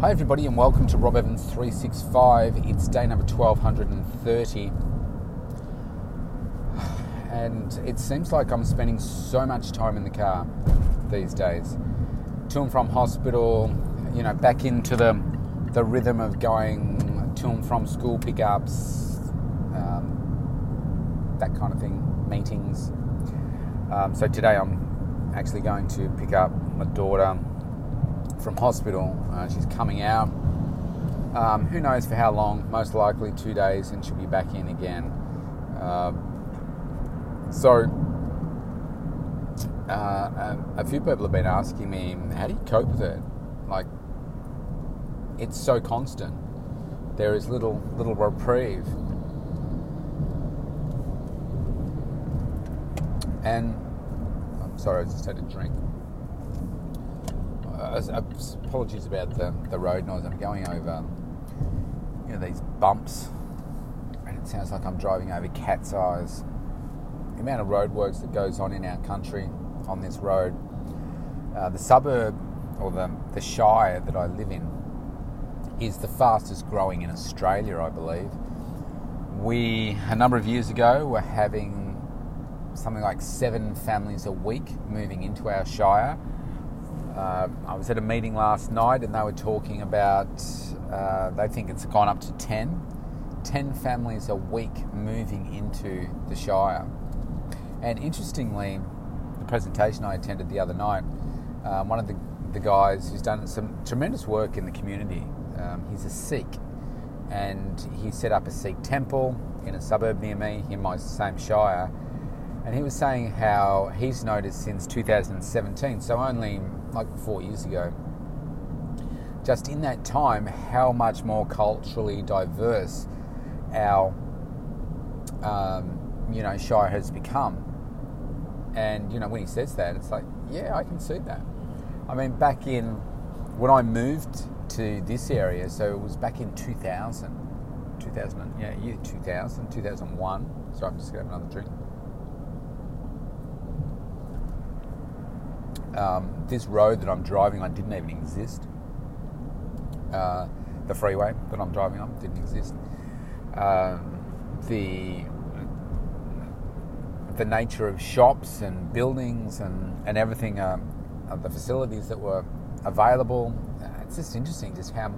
Hi, everybody, and welcome to Rob Evans 365. It's day number 1230. And it seems like I'm spending so much time in the car these days. To and from hospital, you know, back into the, the rhythm of going to and from school pickups, um, that kind of thing, meetings. Um, so today I'm actually going to pick up my daughter from hospital. Uh, she's coming out. Um, who knows for how long? Most likely two days, and she'll be back in again. Uh, so, uh, a, a few people have been asking me, how do you cope with it? Like, it's so constant. There is little little reprieve. And I'm sorry, I just had a drink uh, apologies about the, the road noise. I'm going over, you know, these bumps, and it sounds like I'm driving over cat's eyes. The amount of roadworks that goes on in our country on this road. Uh, the suburb or the, the shire that I live in is the fastest growing in Australia, I believe. We, a number of years ago, were having something like seven families a week moving into our shire uh, I was at a meeting last night and they were talking about, uh, they think it's gone up to 10. 10 families a week moving into the Shire. And interestingly, the presentation I attended the other night, um, one of the, the guys who's done some tremendous work in the community, um, he's a Sikh and he set up a Sikh temple in a suburb near me in my same Shire. And he was saying how he's noticed since 2017, so only like four years ago, just in that time, how much more culturally diverse our um, you know Shire has become. And you know when he says that, it's like, yeah, I can see that. I mean, back in when I moved to this area, so it was back in 2000, 2000, yeah, year 2000, 2001. So I'm just to have another drink. Um, this road that I'm driving on didn't even exist. Uh, the freeway that I'm driving on didn't exist. Um, the the nature of shops and buildings and, and everything, um, the facilities that were available. Uh, it's just interesting just how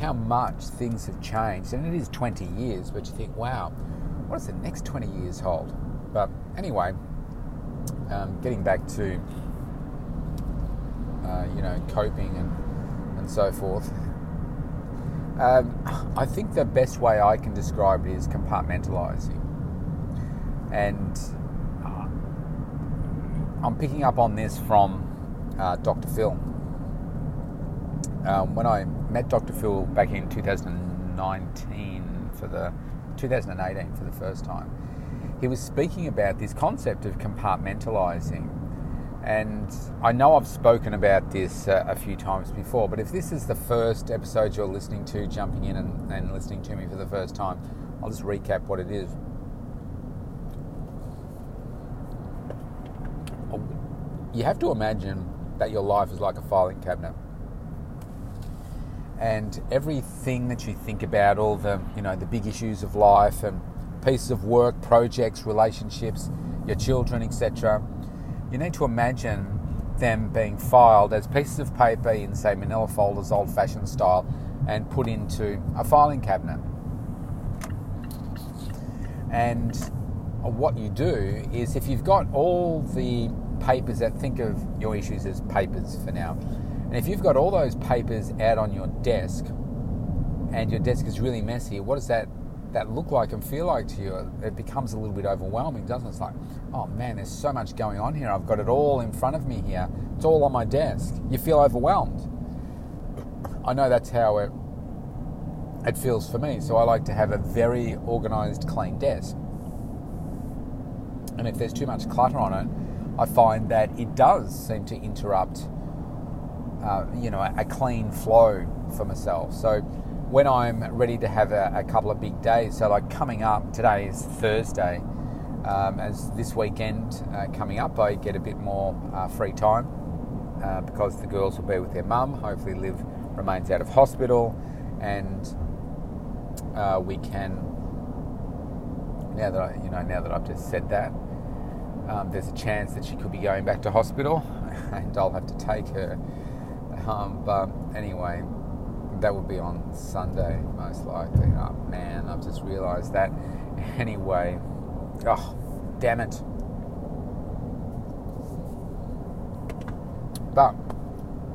how much things have changed. And it is 20 years, but you think, wow, what does the next 20 years hold? But anyway, um, getting back to uh, you know, coping and, and so forth. Um, I think the best way I can describe it is compartmentalizing. And uh, I'm picking up on this from uh, Dr. Phil. Um, when I met Dr. Phil back in 2019 for the 2018 for the first time, he was speaking about this concept of compartmentalizing and I know I've spoken about this uh, a few times before, but if this is the first episode you're listening to, jumping in and, and listening to me for the first time, I'll just recap what it is. You have to imagine that your life is like a filing cabinet. And everything that you think about, all the you know the big issues of life and pieces of work, projects, relationships, your children, etc you need to imagine them being filed as pieces of paper in, say, manila folders, old fashioned style, and put into a filing cabinet. And what you do is if you've got all the papers that think of your issues as papers for now, and if you've got all those papers out on your desk and your desk is really messy, what does that that look like and feel like to you, it becomes a little bit overwhelming, doesn't it? It's like, oh man, there's so much going on here. I've got it all in front of me here. It's all on my desk. You feel overwhelmed. I know that's how it it feels for me. So I like to have a very organized, clean desk. And if there's too much clutter on it, I find that it does seem to interrupt, uh, you know, a, a clean flow for myself. So when I'm ready to have a, a, couple of big days. So, like coming up, today is Thursday. Um, as this weekend uh, coming up, I get a bit more uh, free time uh, because the girls will be with their mum, hopefully Liv remains out of hospital, and uh, we can. Now that I, you know, now that I've just said that, um, there's a chance that she could be going back to hospital, and I'll have to take her. Um, but anyway, that would be on Sunday, most likely. Oh man, I've just realised that. Anyway, oh, damn it. But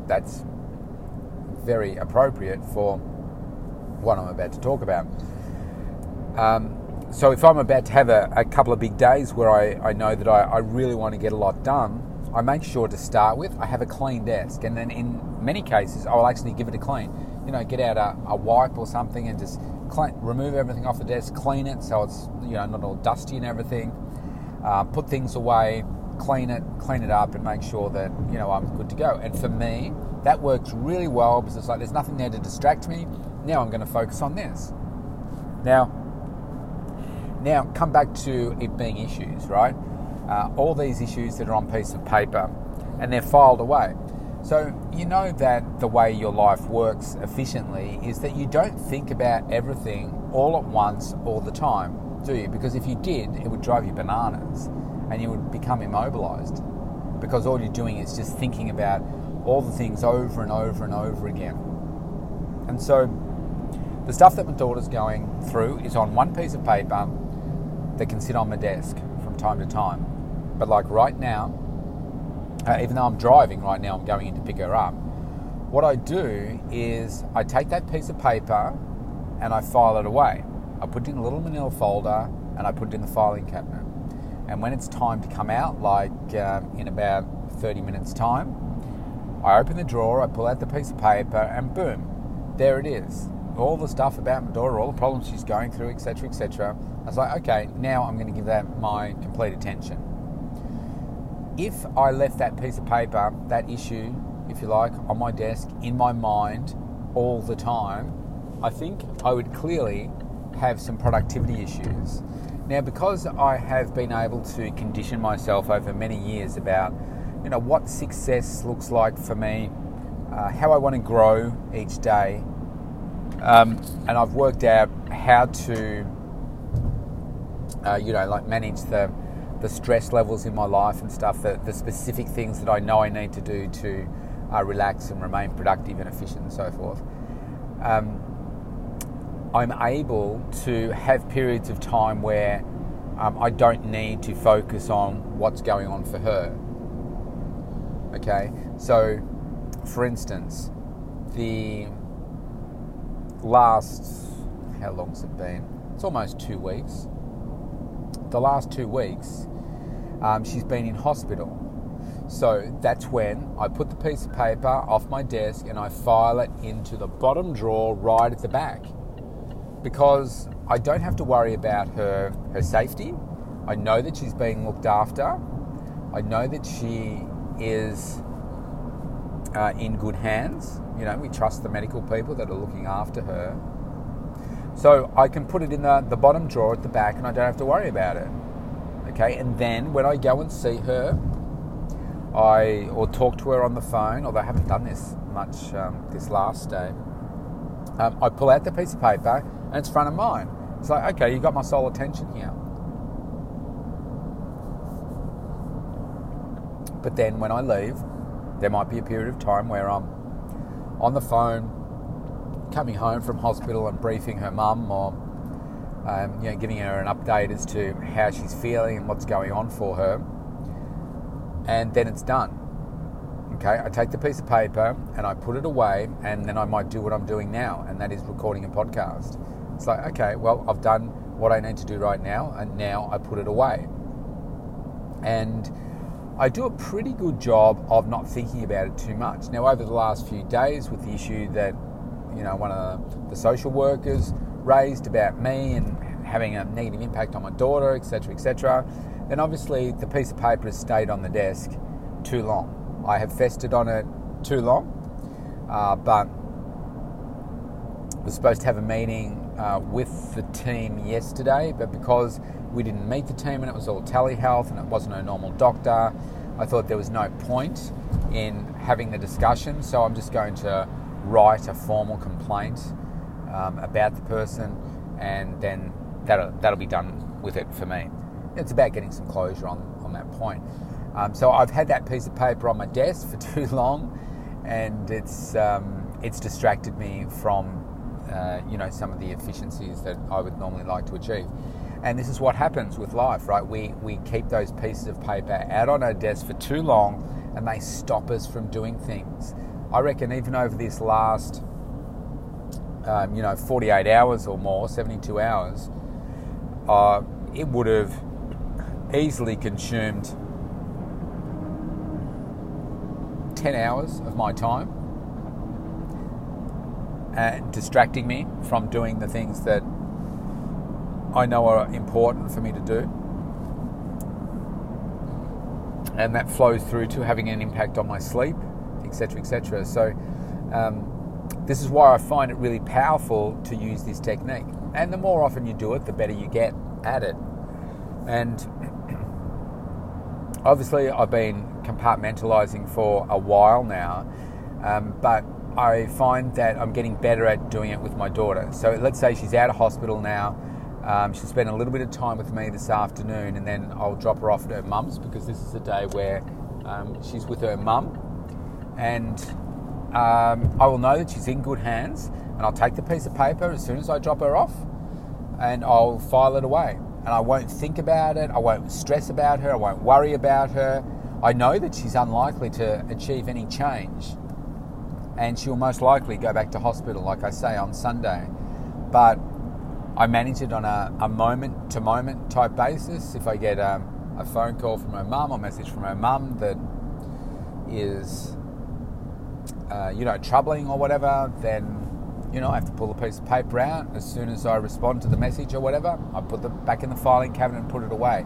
that's very appropriate for what I'm about to talk about. Um, so, if I'm about to have a, a, couple of big days where I, I know that I, I really want to get a lot done, I make sure to start with I have a clean desk, and then in many cases I'll actually give it a clean. You know, get out a, a wipe or something and just clean, remove everything off the desk, clean it so it's you know not all dusty and everything. Uh, put things away, clean it, clean it up, and make sure that you know I'm good to go. And for me, that works really well because it's like there's nothing there to distract me. Now I'm going to focus on this. Now, now come back to it being issues, right? Uh, all these issues that are on piece of paper, and they're filed away. So you know that the way your life works efficiently is that you don't think about everything all at once all the time, do you? Because if you did, it would drive you bananas and you would become immobilized because all you're doing is just thinking about all the things over and over and over again. And so the stuff that my daughter's going through is on one piece of paper that can sit on my desk from time to time. But like right now, uh, even though I'm driving right now, I'm going in to pick her up. What I do is I take that piece of paper and I file it away. I put it in a little manila folder and I put it in the filing cabinet. And when it's time to come out, like um, in about 30 minutes' time, I open the drawer, I pull out the piece of paper, and boom, there it is. All the stuff about my daughter, all the problems she's going through, etc., etc. I was like, okay, now I'm going to give that my complete attention. If I left that piece of paper, that issue, if you like, on my desk, in my mind, all the time, I think I would clearly have some productivity issues. Now, because I have been able to condition myself over many years about, you know, what success looks like for me, uh, how I want to grow each day, um, and I've worked out how to, uh, you know, like manage the the stress levels in my life and stuff, the, the specific things that I know I need to do to uh, relax and remain productive and efficient and so forth. Um, I'm able to have periods of time where um, I don't need to focus on what's going on for her. Okay, so for instance, the last, how long's it been? It's almost two weeks. The last two weeks, um, she's been in hospital. So that's when I put the piece of paper off my desk and I file it into the bottom drawer right at the back because I don't have to worry about her her safety. I know that she's being looked after. I know that she is uh, in good hands. You know, we trust the medical people that are looking after her. So I can put it in the, the bottom drawer at the back and I don't have to worry about it. Okay, and then when I go and see her, I or talk to her on the phone, although I haven't done this much um, this last day, um, I pull out the piece of paper and it's front of mine. It's like, okay, you got my sole attention here. But then when I leave, there might be a period of time where I'm on the phone, coming home from hospital and briefing her mum or um, you know, giving her an update as to how she's feeling and what's going on for her. And then it's done. Okay, I take the piece of paper and I put it away, and then I might do what I'm doing now, and that is recording a podcast. It's like, okay, well, I've done what I need to do right now, and now I put it away. And I do a pretty good job of not thinking about it too much. Now, over the last few days, with the issue that, you know, one of the social workers raised about me and having a negative impact on my daughter, etc., etc., then obviously the piece of paper has stayed on the desk too long. I have festered on it too long, uh, but was supposed to have a meeting uh, with the team yesterday, but because we didn't meet the team and it was all telehealth and it wasn't a normal doctor, I thought there was no point in having the discussion. So I'm just going to write a formal complaint um, about the person, and then that'll, that'll be done with it for me. It's about getting some closure on, on that point. Um, so I've had that piece of paper on my desk for too long, and it's um, it's distracted me from uh, you know some of the efficiencies that I would normally like to achieve. And this is what happens with life, right? We we keep those pieces of paper out on our desk for too long, and they stop us from doing things. I reckon even over this last um, you know 48 hours or more, 72 hours, uh, it would have easily consumed 10 hours of my time and distracting me from doing the things that I know are important for me to do. And that flows through to having an impact on my sleep, etc., etc. So, um, this is why I find it really powerful to use this technique. And the more often you do it, the better you get at it. And obviously, I've been compartmentalizing for a while now, um, but I find that I'm getting better at doing it with my daughter. So let's say she's out of hospital now. Um, she'll spend a little bit of time with me this afternoon, and then I'll drop her off at her mum's because this is a day where um, she's with her mum, and um, I will know that she's in good hands. And I'll take the piece of paper as soon as I drop her off, and I'll file it away. And I won't think about it. I won't stress about her. I won't worry about her. I know that she's unlikely to achieve any change and she'll most likely go back to hospital, like I say, on Sunday. But I manage it on a, moment to moment type basis. If I get um, a phone call from her mum or message from her mum that is, uh, you know, troubling or whatever, then you know, I have to pull a piece of paper out. As soon as I respond to the message or whatever, I put it back in the filing cabinet and put it away.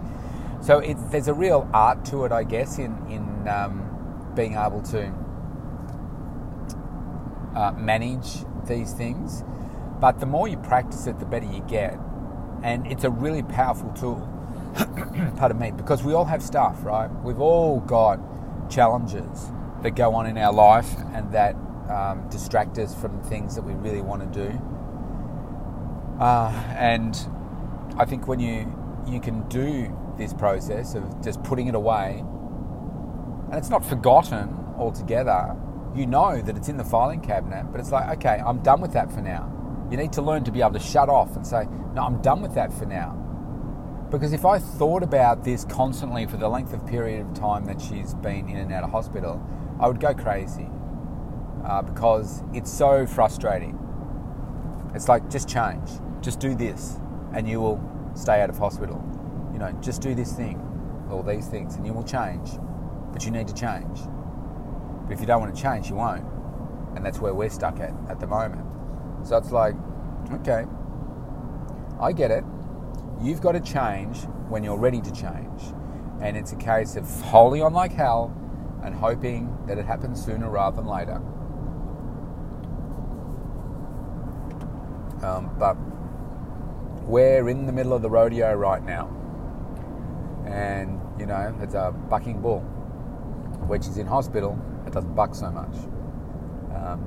So it, there's a real art to it, I guess, in in um, being able to uh, manage these things. But the more you practice it, the better you get. And it's a really powerful tool. Pardon me, because we all have stuff, right? We've all got challenges that go on in our life and that um, distract us from things that we really want to do. Uh, and I think when you you can do this process of just putting it away, and it's not forgotten altogether, you know that it's in the filing cabinet, but it's like, okay, I'm done with that for now. You need to learn to be able to shut off and say, no, I'm done with that for now. Because if I thought about this constantly for the length of period of time that she's been in and out of hospital, I would go crazy uh, because it's so frustrating. It's like, just change, just do this, and you will stay out of hospital. You know, just do this thing, or these things, and you will change. But you need to change. But if you don't want to change, you won't. And that's where we're stuck at at the moment. So it's like, okay, I get it. You've got to change when you're ready to change. And it's a case of holding on like hell and hoping that it happens sooner rather than later. Um, but we're in the middle of the rodeo right now. And, you know, it's a bucking bull. When she's in hospital, it doesn't buck so much. Um,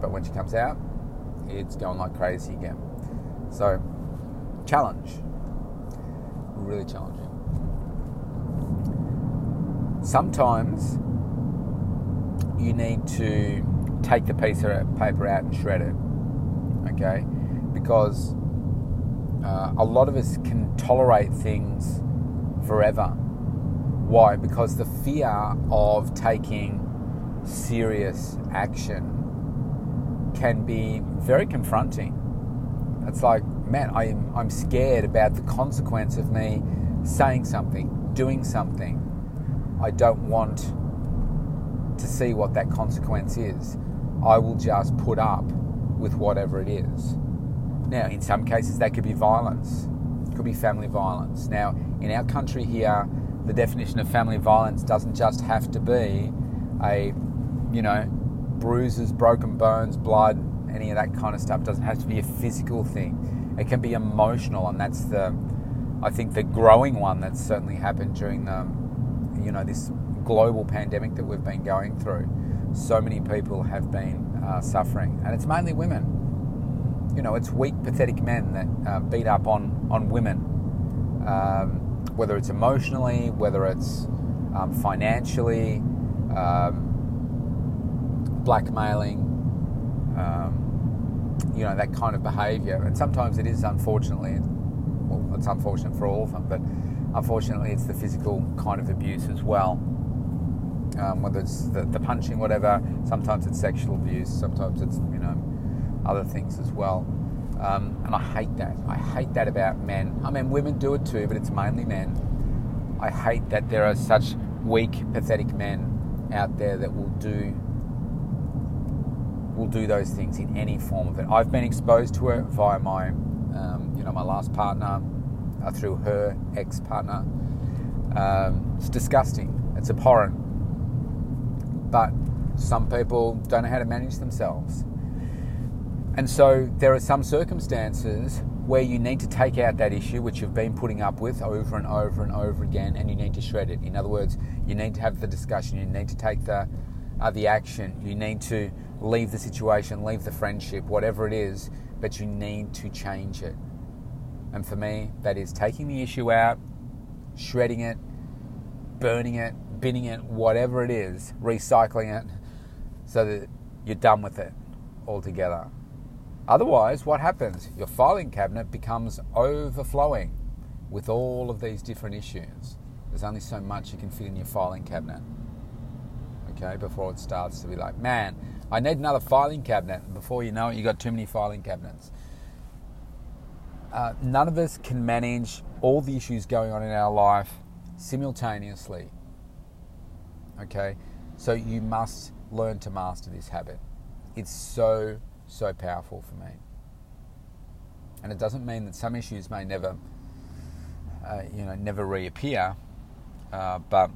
but when she comes out, it's going like crazy again. So, challenge. Really challenging. Sometimes you need to take the piece of paper out and shred it. Okay? Because uh, a lot of us can tolerate things forever. Why? Because the fear of taking serious action can be very confronting. It's like, man, I'm, I'm scared about the consequence of me saying something, doing something. I don't want to see what that consequence is. I will just put up with whatever it is. Now, in some cases, that could be violence, it could be family violence. Now, in our country here, the definition of family violence doesn't just have to be a you know, bruises, broken bones, blood, any of that kind of stuff. It doesn't have to be a physical thing. It can be emotional, and that's the, I think, the growing one that's certainly happened during the, you know, this global pandemic that we've been going through. So many people have been uh, suffering, and it's mainly women. You know, it's weak, pathetic men that uh, beat up on on women, um, whether it's emotionally, whether it's um, financially, um, blackmailing, um, you know, that kind of behaviour. And sometimes it is, unfortunately, well, it's unfortunate for all of them, but unfortunately, it's the physical kind of abuse as well um, whether it's the, the, punching, whatever. Sometimes it's sexual abuse. Sometimes it's you know other things as well. Um, and I hate that. I hate that about men. I mean, women do it too, but it's mainly men. I hate that there are such weak, pathetic men out there that will do will do those things in any form of it. I've been exposed to it via my, you know, my last partner, uh, through her ex-partner. Um, it's disgusting. It's abhorrent but some people don't know how to manage themselves. And so there are some circumstances where you need to take out that issue which you've been putting up with over and over and over again and you need to shred it. In other words, you need to have the discussion, you need to take the, uh, the action, you need to leave the situation, leave the friendship, whatever it is, but you need to change it. And for me, that is taking the issue out, shredding it, burning it, binning it, whatever it is, recycling it so that you're done with it altogether. Otherwise, what happens? Your filing cabinet becomes overflowing with all of these different issues. There's only so much you can fit in your filing cabinet. Okay, before it starts to be like, man, I need another filing cabinet. Before you know it, you've got too many filing cabinets. Uh, none of us can manage all the issues going on in our life simultaneously. Okay, so you must learn to master this habit. It's so, so powerful for me. And it doesn't mean that some issues may never, uh, you know, never reappear, uh, but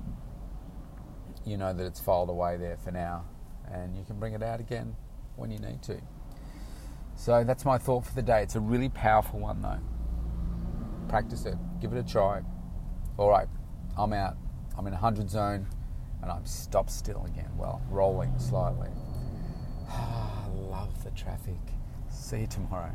you know that it's filed away there for now, and you can bring it out again when you need to. So that's my thought for the day. It's a really powerful one, though. Practice it, give it a try. All right, I'm out. I'm in a 100 zone and I'm stop still again. Well, rolling slightly. Ah, I love the traffic. See you tomorrow.